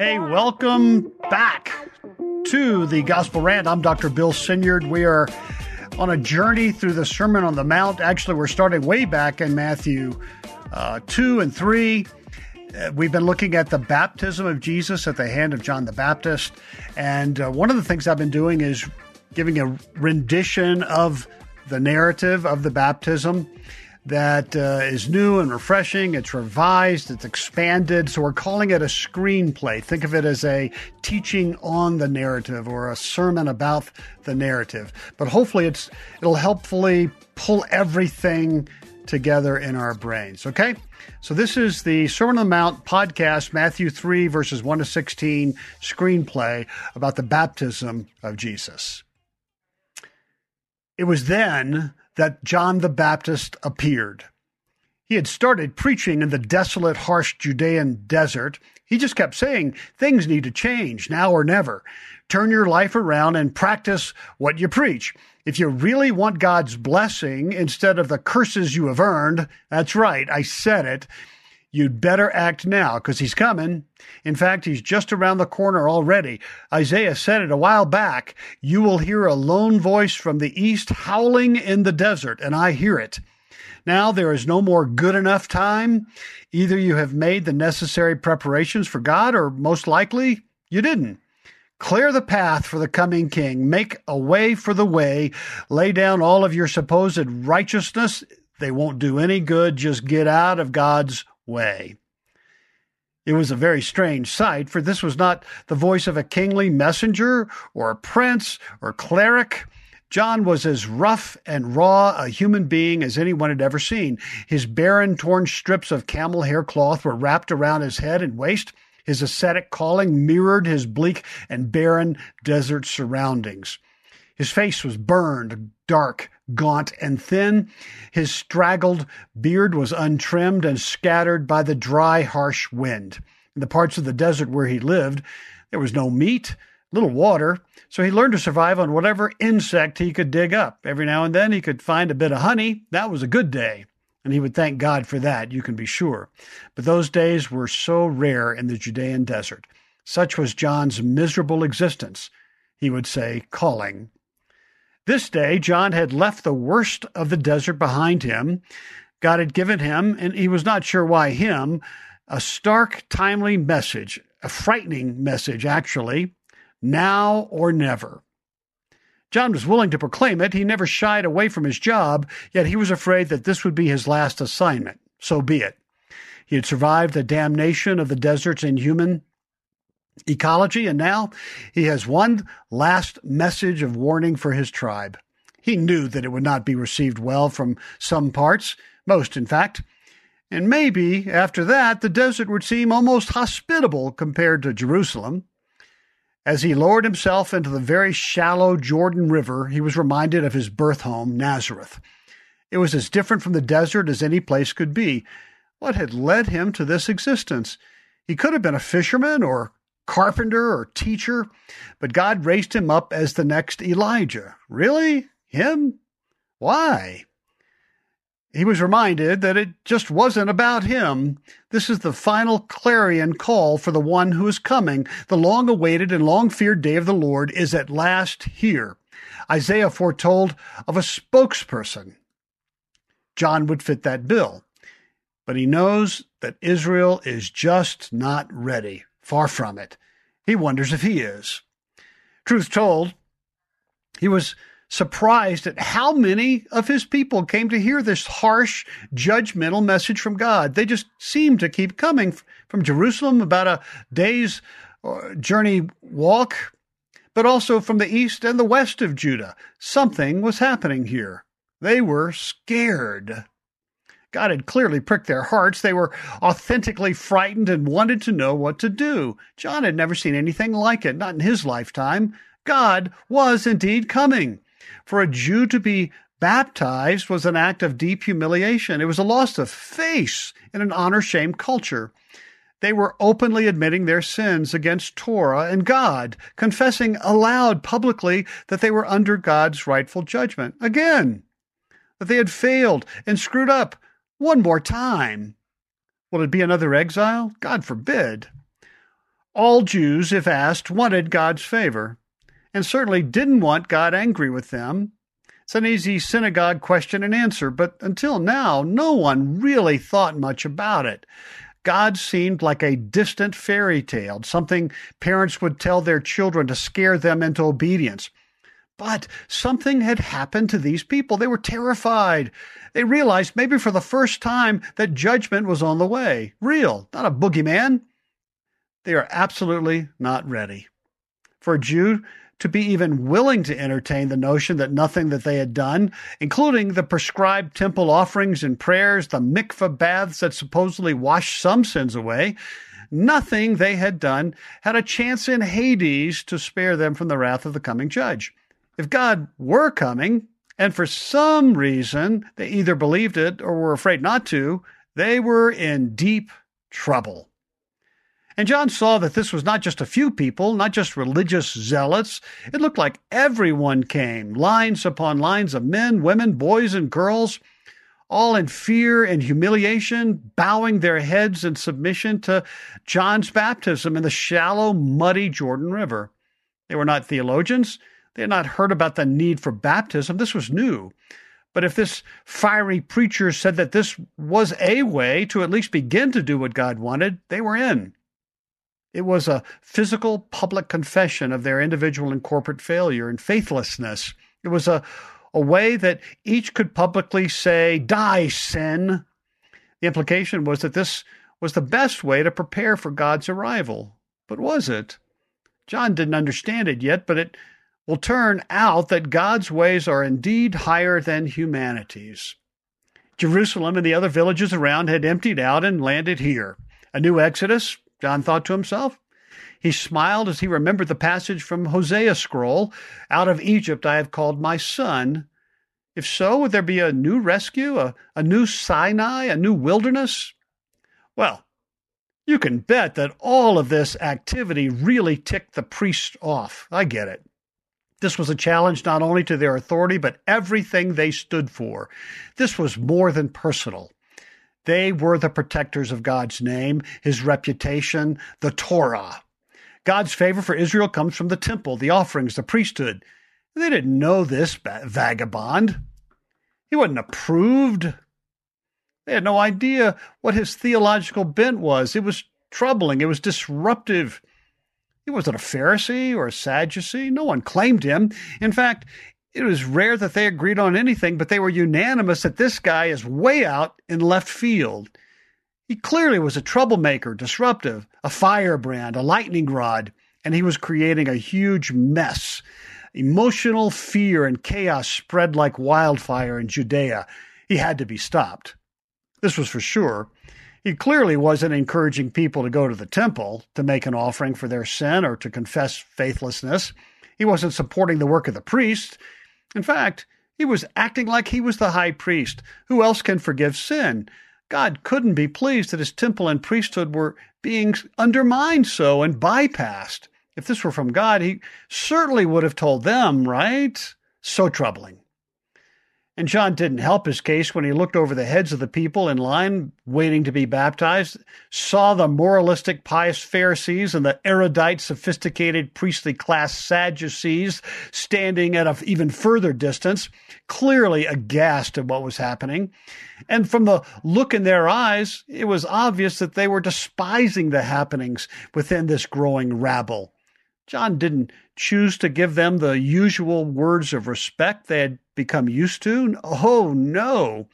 Hey, welcome back to the Gospel Rant. I'm Dr. Bill Senyard. We are on a journey through the Sermon on the Mount. Actually, we're starting way back in Matthew uh, 2 and 3. Uh, we've been looking at the baptism of Jesus at the hand of John the Baptist. And uh, one of the things I've been doing is giving a rendition of the narrative of the baptism that uh, is new and refreshing. It's revised, it's expanded. So we're calling it a screenplay. Think of it as a teaching on the narrative or a sermon about the narrative. But hopefully it's it'll helpfully pull everything together in our brains. Okay? So this is the Sermon on the Mount podcast, Matthew 3, verses 1 to 16 screenplay about the baptism of Jesus. It was then that John the Baptist appeared. He had started preaching in the desolate, harsh Judean desert. He just kept saying, things need to change now or never. Turn your life around and practice what you preach. If you really want God's blessing instead of the curses you have earned, that's right, I said it, You'd better act now because he's coming. In fact, he's just around the corner already. Isaiah said it a while back. You will hear a lone voice from the east howling in the desert, and I hear it. Now there is no more good enough time. Either you have made the necessary preparations for God, or most likely you didn't. Clear the path for the coming king. Make a way for the way. Lay down all of your supposed righteousness. They won't do any good. Just get out of God's way. It was a very strange sight, for this was not the voice of a kingly messenger or a prince or cleric. John was as rough and raw a human being as anyone had ever seen. His barren, torn strips of camel hair cloth were wrapped around his head and waist. His ascetic calling mirrored his bleak and barren desert surroundings. His face was burned, dark, gaunt, and thin. His straggled beard was untrimmed and scattered by the dry, harsh wind. In the parts of the desert where he lived, there was no meat, little water, so he learned to survive on whatever insect he could dig up. Every now and then he could find a bit of honey. That was a good day. And he would thank God for that, you can be sure. But those days were so rare in the Judean desert. Such was John's miserable existence. He would say, calling this day, John had left the worst of the desert behind him. God had given him, and he was not sure why him, a stark, timely message, a frightening message, actually now or never. John was willing to proclaim it. He never shied away from his job, yet he was afraid that this would be his last assignment. So be it. He had survived the damnation of the desert's inhuman ecology, and now he has one last message of warning for his tribe. He knew that it would not be received well from some parts, most in fact, and maybe after that the desert would seem almost hospitable compared to Jerusalem. As he lowered himself into the very shallow Jordan River, he was reminded of his birth home, Nazareth. It was as different from the desert as any place could be. What had led him to this existence? He could have been a fisherman or carpenter or teacher, but God raised him up as the next Elijah. Really? Him? Why? He was reminded that it just wasn't about him. This is the final clarion call for the one who is coming. The long awaited and long feared day of the Lord is at last here. Isaiah foretold of a spokesperson. John would fit that bill. But he knows that Israel is just not ready. Far from it. He wonders if he is. Truth told, he was surprised at how many of his people came to hear this harsh, judgmental message from God. They just seemed to keep coming from Jerusalem, about a day's uh, journey walk, but also from the east and the west of Judah. Something was happening here. They were scared. God had clearly pricked their hearts. They were authentically frightened and wanted to know what to do. John had never seen anything like it, not in his lifetime. God was indeed coming. For a Jew to be baptized was an act of deep humiliation. It was a loss of face in an honor shame culture. They were openly admitting their sins against Torah and God, confessing aloud publicly that they were under God's rightful judgment. Again, that they had failed and screwed up one more time. Will it be another exile? God forbid. All Jews, if asked, wanted God's favor, and certainly didn't want God angry with them. It's an easy synagogue question and answer, but until now, no one really thought much about it. God seemed like a distant fairy tale, something parents would tell their children to scare them into obedience. But something had happened to these people. They were terrified. They realized, maybe for the first time, that judgment was on the way. Real, not a boogeyman. They are absolutely not ready. For a Jew to be even willing to entertain the notion that nothing that they had done, including the prescribed temple offerings and prayers, the mikveh baths that supposedly wash some sins away, nothing they had done had a chance in Hades to spare them from the wrath of the coming judge. If God were coming, and for some reason they either believed it or were afraid not to, they were in deep trouble. And John saw that this was not just a few people, not just religious zealots. It looked like everyone came, lines upon lines of men, women, boys, and girls, all in fear and humiliation, bowing their heads in submission to John's baptism in the shallow, muddy Jordan River. They were not theologians. They had not heard about the need for baptism. This was new. But if this fiery preacher said that this was a way to at least begin to do what God wanted, they were in. It was a physical public confession of their individual and corporate failure and faithlessness. It was a, a way that each could publicly say, Die, sin. The implication was that this was the best way to prepare for God's arrival. But was it? John didn't understand it yet, but it will turn out that God's ways are indeed higher than humanity's. Jerusalem and the other villages around had emptied out and landed here. A new exodus, John thought to himself. He smiled as he remembered the passage from Hosea's scroll Out of Egypt I have called my son. If so, would there be a new rescue, a, a new Sinai, a new wilderness? Well, you can bet that all of this activity really ticked the priests off. I get it. This was a challenge not only to their authority, but everything they stood for. This was more than personal. They were the protectors of God's name, his reputation, the Torah. God's favor for Israel comes from the temple, the offerings, the priesthood. They didn't know this vagabond. He wasn't approved. They had no idea what his theological bent was. It was troubling, it was disruptive. He wasn't a Pharisee or a Sadducee. No one claimed him. In fact, it was rare that they agreed on anything, but they were unanimous that this guy is way out in left field. He clearly was a troublemaker, disruptive, a firebrand, a lightning rod, and he was creating a huge mess. Emotional fear and chaos spread like wildfire in Judea. He had to be stopped. This was for sure. He clearly wasn't encouraging people to go to the temple to make an offering for their sin or to confess faithlessness. He wasn't supporting the work of the priest. In fact, he was acting like he was the high priest. Who else can forgive sin? God couldn't be pleased that his temple and priesthood were being undermined so and bypassed. If this were from God, he certainly would have told them, right? So troubling. And John didn't help his case when he looked over the heads of the people in line waiting to be baptized, saw the moralistic, pious Pharisees and the erudite, sophisticated, priestly class Sadducees standing at an even further distance, clearly aghast at what was happening. And from the look in their eyes, it was obvious that they were despising the happenings within this growing rabble. John didn't choose to give them the usual words of respect they had become used to. Oh, no.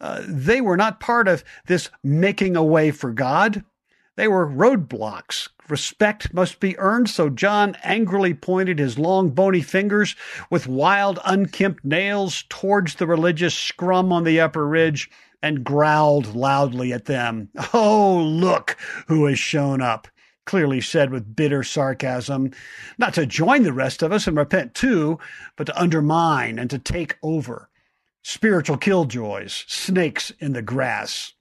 Uh, they were not part of this making a way for God. They were roadblocks. Respect must be earned, so John angrily pointed his long, bony fingers with wild, unkempt nails towards the religious scrum on the upper ridge and growled loudly at them. Oh, look who has shown up clearly said with bitter sarcasm, not to join the rest of us and repent too, but to undermine and to take over. Spiritual killjoys, snakes in the grass.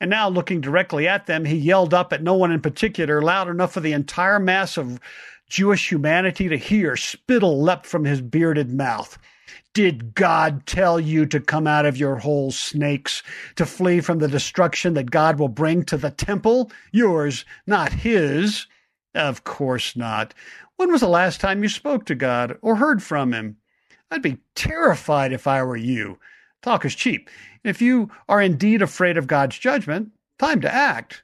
And now, looking directly at them, he yelled up at no one in particular, loud enough for the entire mass of Jewish humanity to hear. Spittle leapt from his bearded mouth. Did God tell you to come out of your holes, snakes, to flee from the destruction that God will bring to the temple? Yours, not his. Of course not. When was the last time you spoke to God or heard from Him? I'd be terrified if I were you. Talk is cheap. If you are indeed afraid of God's judgment, time to act.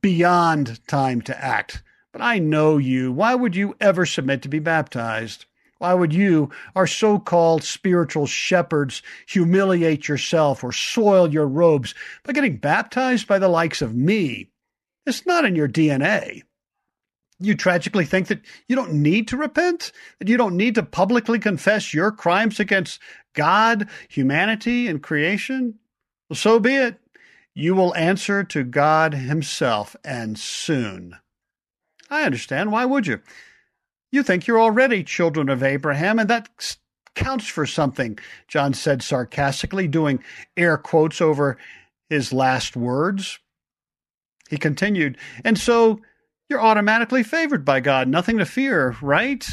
Beyond time to act. But I know you. Why would you ever submit to be baptized? Why would you, our so called spiritual shepherds, humiliate yourself or soil your robes by getting baptized by the likes of me? It's not in your DNA. You tragically think that you don't need to repent, that you don't need to publicly confess your crimes against God, humanity, and creation? Well, so be it. You will answer to God Himself, and soon. I understand. Why would you? You think you're already children of Abraham, and that counts for something, John said sarcastically, doing air quotes over his last words. He continued, And so you're automatically favored by God. Nothing to fear, right?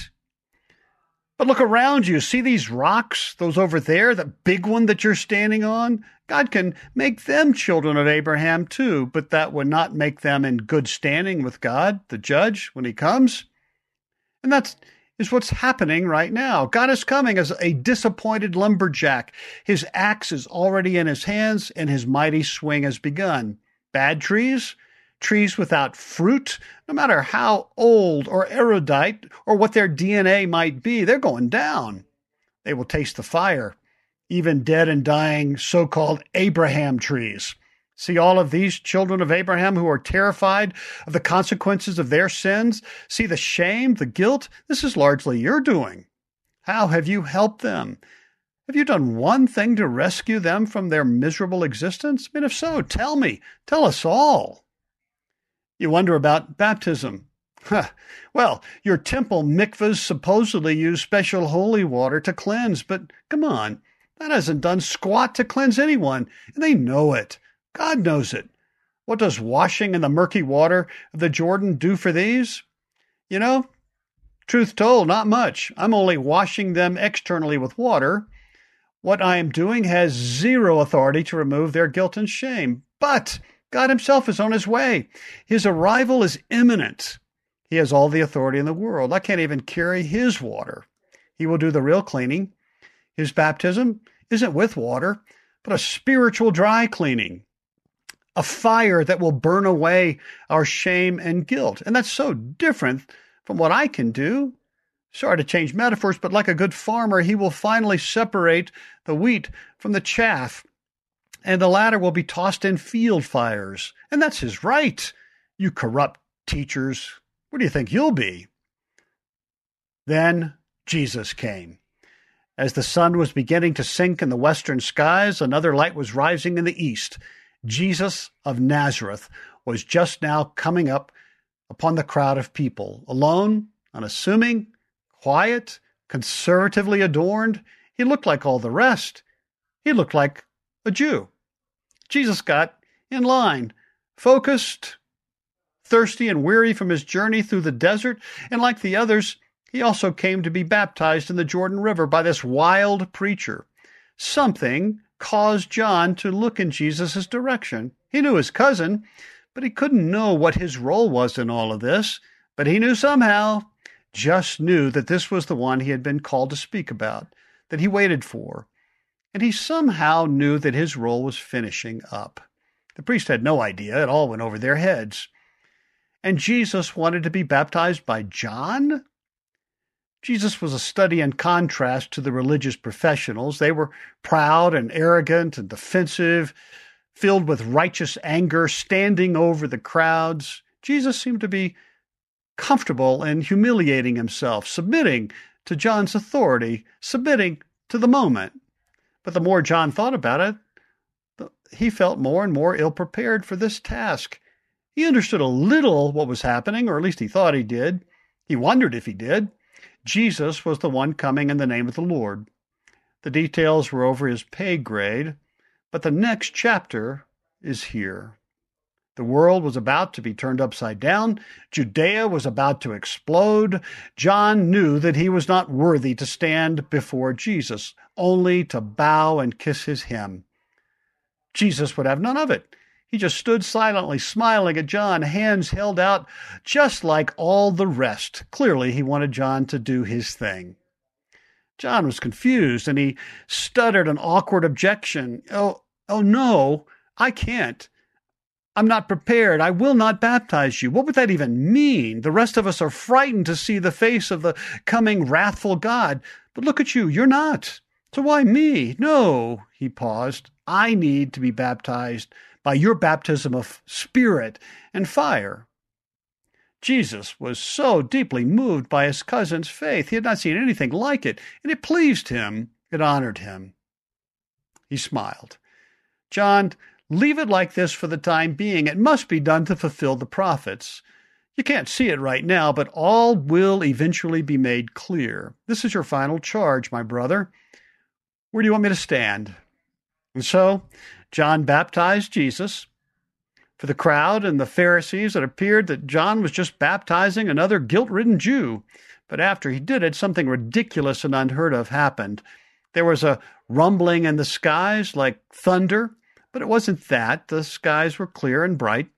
But look around you. See these rocks, those over there, the big one that you're standing on? God can make them children of Abraham too, but that would not make them in good standing with God, the judge, when he comes. And that's is what's happening right now. God is coming as a disappointed lumberjack. His axe is already in his hands and his mighty swing has begun. Bad trees? Trees without fruit, no matter how old or erudite or what their DNA might be, they're going down. They will taste the fire. Even dead and dying so called Abraham trees. See all of these children of Abraham who are terrified of the consequences of their sins? See the shame, the guilt? This is largely your doing. How have you helped them? Have you done one thing to rescue them from their miserable existence? I mean, if so, tell me. Tell us all. You wonder about baptism. Huh. Well, your temple mikvahs supposedly use special holy water to cleanse, but come on, that hasn't done squat to cleanse anyone, and they know it. God knows it. What does washing in the murky water of the Jordan do for these? You know, truth told, not much. I'm only washing them externally with water. What I am doing has zero authority to remove their guilt and shame. But God Himself is on His way. His arrival is imminent. He has all the authority in the world. I can't even carry His water. He will do the real cleaning. His baptism isn't with water, but a spiritual dry cleaning, a fire that will burn away our shame and guilt. And that's so different from what I can do. Sorry to change metaphors, but like a good farmer, he will finally separate the wheat from the chaff and the latter will be tossed in field fires. And that's his right. You corrupt teachers, what do you think you'll be? Then Jesus came. As the sun was beginning to sink in the western skies, another light was rising in the east. Jesus of Nazareth was just now coming up upon the crowd of people, alone, unassuming, quiet, conservatively adorned. He looked like all the rest. He looked like a Jew. Jesus got in line, focused, thirsty, and weary from his journey through the desert, and like the others, he also came to be baptized in the Jordan River by this wild preacher. Something caused John to look in Jesus' direction. He knew his cousin, but he couldn't know what his role was in all of this. But he knew somehow, just knew that this was the one he had been called to speak about, that he waited for and he somehow knew that his role was finishing up. The priest had no idea, it all went over their heads. And Jesus wanted to be baptized by John? Jesus was a study in contrast to the religious professionals. They were proud and arrogant and defensive, filled with righteous anger, standing over the crowds. Jesus seemed to be comfortable in humiliating himself, submitting to John's authority, submitting to the moment. But the more John thought about it, he felt more and more ill prepared for this task. He understood a little what was happening, or at least he thought he did. He wondered if he did. Jesus was the one coming in the name of the Lord. The details were over his pay grade, but the next chapter is here. The world was about to be turned upside down. Judea was about to explode. John knew that he was not worthy to stand before Jesus, only to bow and kiss his hem. Jesus would have none of it. He just stood silently, smiling at John, hands held out, just like all the rest. Clearly, he wanted John to do his thing. John was confused and he stuttered an awkward objection. Oh, oh no, I can't. I'm not prepared. I will not baptize you. What would that even mean? The rest of us are frightened to see the face of the coming wrathful God. But look at you, you're not. So why me? No, he paused. I need to be baptized by your baptism of spirit and fire. Jesus was so deeply moved by his cousin's faith. He had not seen anything like it, and it pleased him. It honored him. He smiled. John, leave it like this for the time being. It must be done to fulfill the prophets. You can't see it right now, but all will eventually be made clear. This is your final charge, my brother. Where do you want me to stand? And so John baptized Jesus. For the crowd and the Pharisees, it appeared that John was just baptizing another guilt ridden Jew. But after he did it, something ridiculous and unheard of happened. There was a rumbling in the skies like thunder, but it wasn't that. The skies were clear and bright.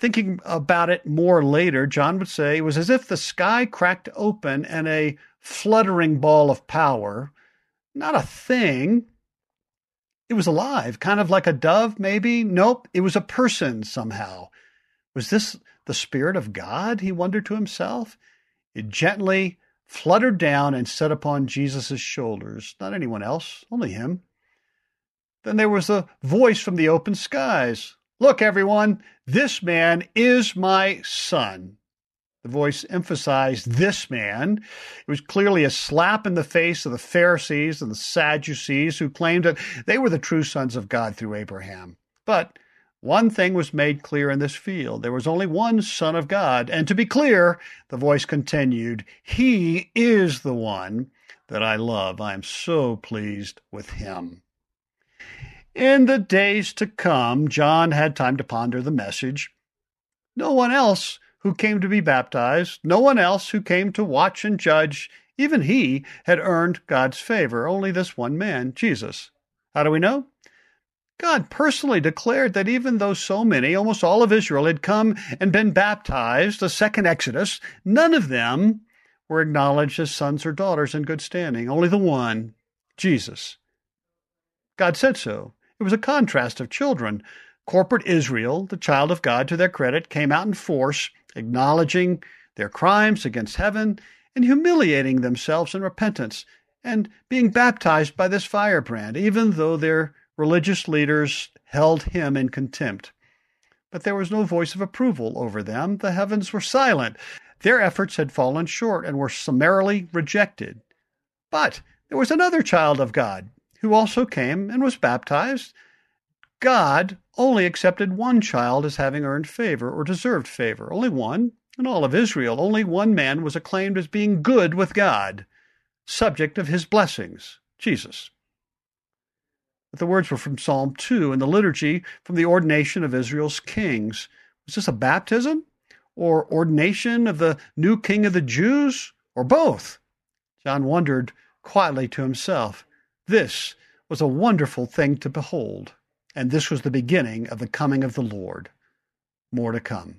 Thinking about it more later, John would say it was as if the sky cracked open and a fluttering ball of power, not a thing. It was alive, kind of like a dove, maybe. Nope, it was a person somehow. Was this the Spirit of God? He wondered to himself. It gently fluttered down and set upon Jesus' shoulders. Not anyone else, only him. Then there was a voice from the open skies Look, everyone, this man is my son. The voice emphasized this man. It was clearly a slap in the face of the Pharisees and the Sadducees who claimed that they were the true sons of God through Abraham. But one thing was made clear in this field there was only one Son of God. And to be clear, the voice continued, He is the one that I love. I am so pleased with him. In the days to come, John had time to ponder the message. No one else who came to be baptized, no one else who came to watch and judge, even he had earned God's favor, only this one man, Jesus. How do we know? God personally declared that even though so many, almost all of Israel, had come and been baptized, the second Exodus, none of them were acknowledged as sons or daughters in good standing. Only the one, Jesus. God said so. It was a contrast of children. Corporate Israel, the child of God to their credit, came out in force acknowledging their crimes against heaven and humiliating themselves in repentance and being baptized by this firebrand, even though their religious leaders held him in contempt. But there was no voice of approval over them. The heavens were silent. Their efforts had fallen short and were summarily rejected. But there was another child of God who also came and was baptized. God only accepted one child as having earned favor or deserved favor, only one. In all of Israel, only one man was acclaimed as being good with God, subject of his blessings Jesus. But the words were from Psalm 2 in the liturgy from the ordination of Israel's kings. Was this a baptism or ordination of the new king of the Jews or both? John wondered quietly to himself. This was a wonderful thing to behold. And this was the beginning of the coming of the Lord. More to come.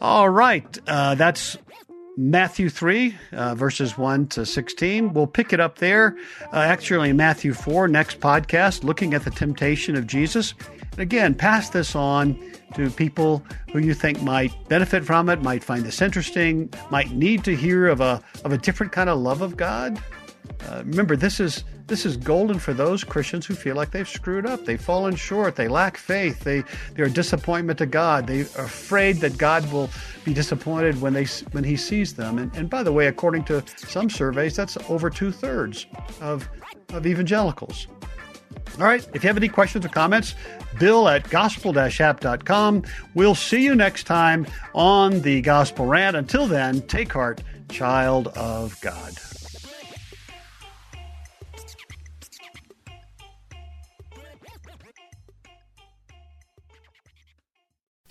All right, uh, that's Matthew 3, uh, verses 1 to 16. We'll pick it up there. Uh, actually, Matthew 4, next podcast, looking at the temptation of Jesus. And again, pass this on to people who you think might benefit from it, might find this interesting, might need to hear of a, of a different kind of love of God. Uh, remember, this is this is golden for those Christians who feel like they've screwed up, they've fallen short, they lack faith, they they're a disappointment to God, they're afraid that God will be disappointed when they when He sees them. And, and by the way, according to some surveys, that's over two thirds of of evangelicals. All right. If you have any questions or comments, bill at gospel-app.com. We'll see you next time on the Gospel Rant. Until then, take heart, child of God.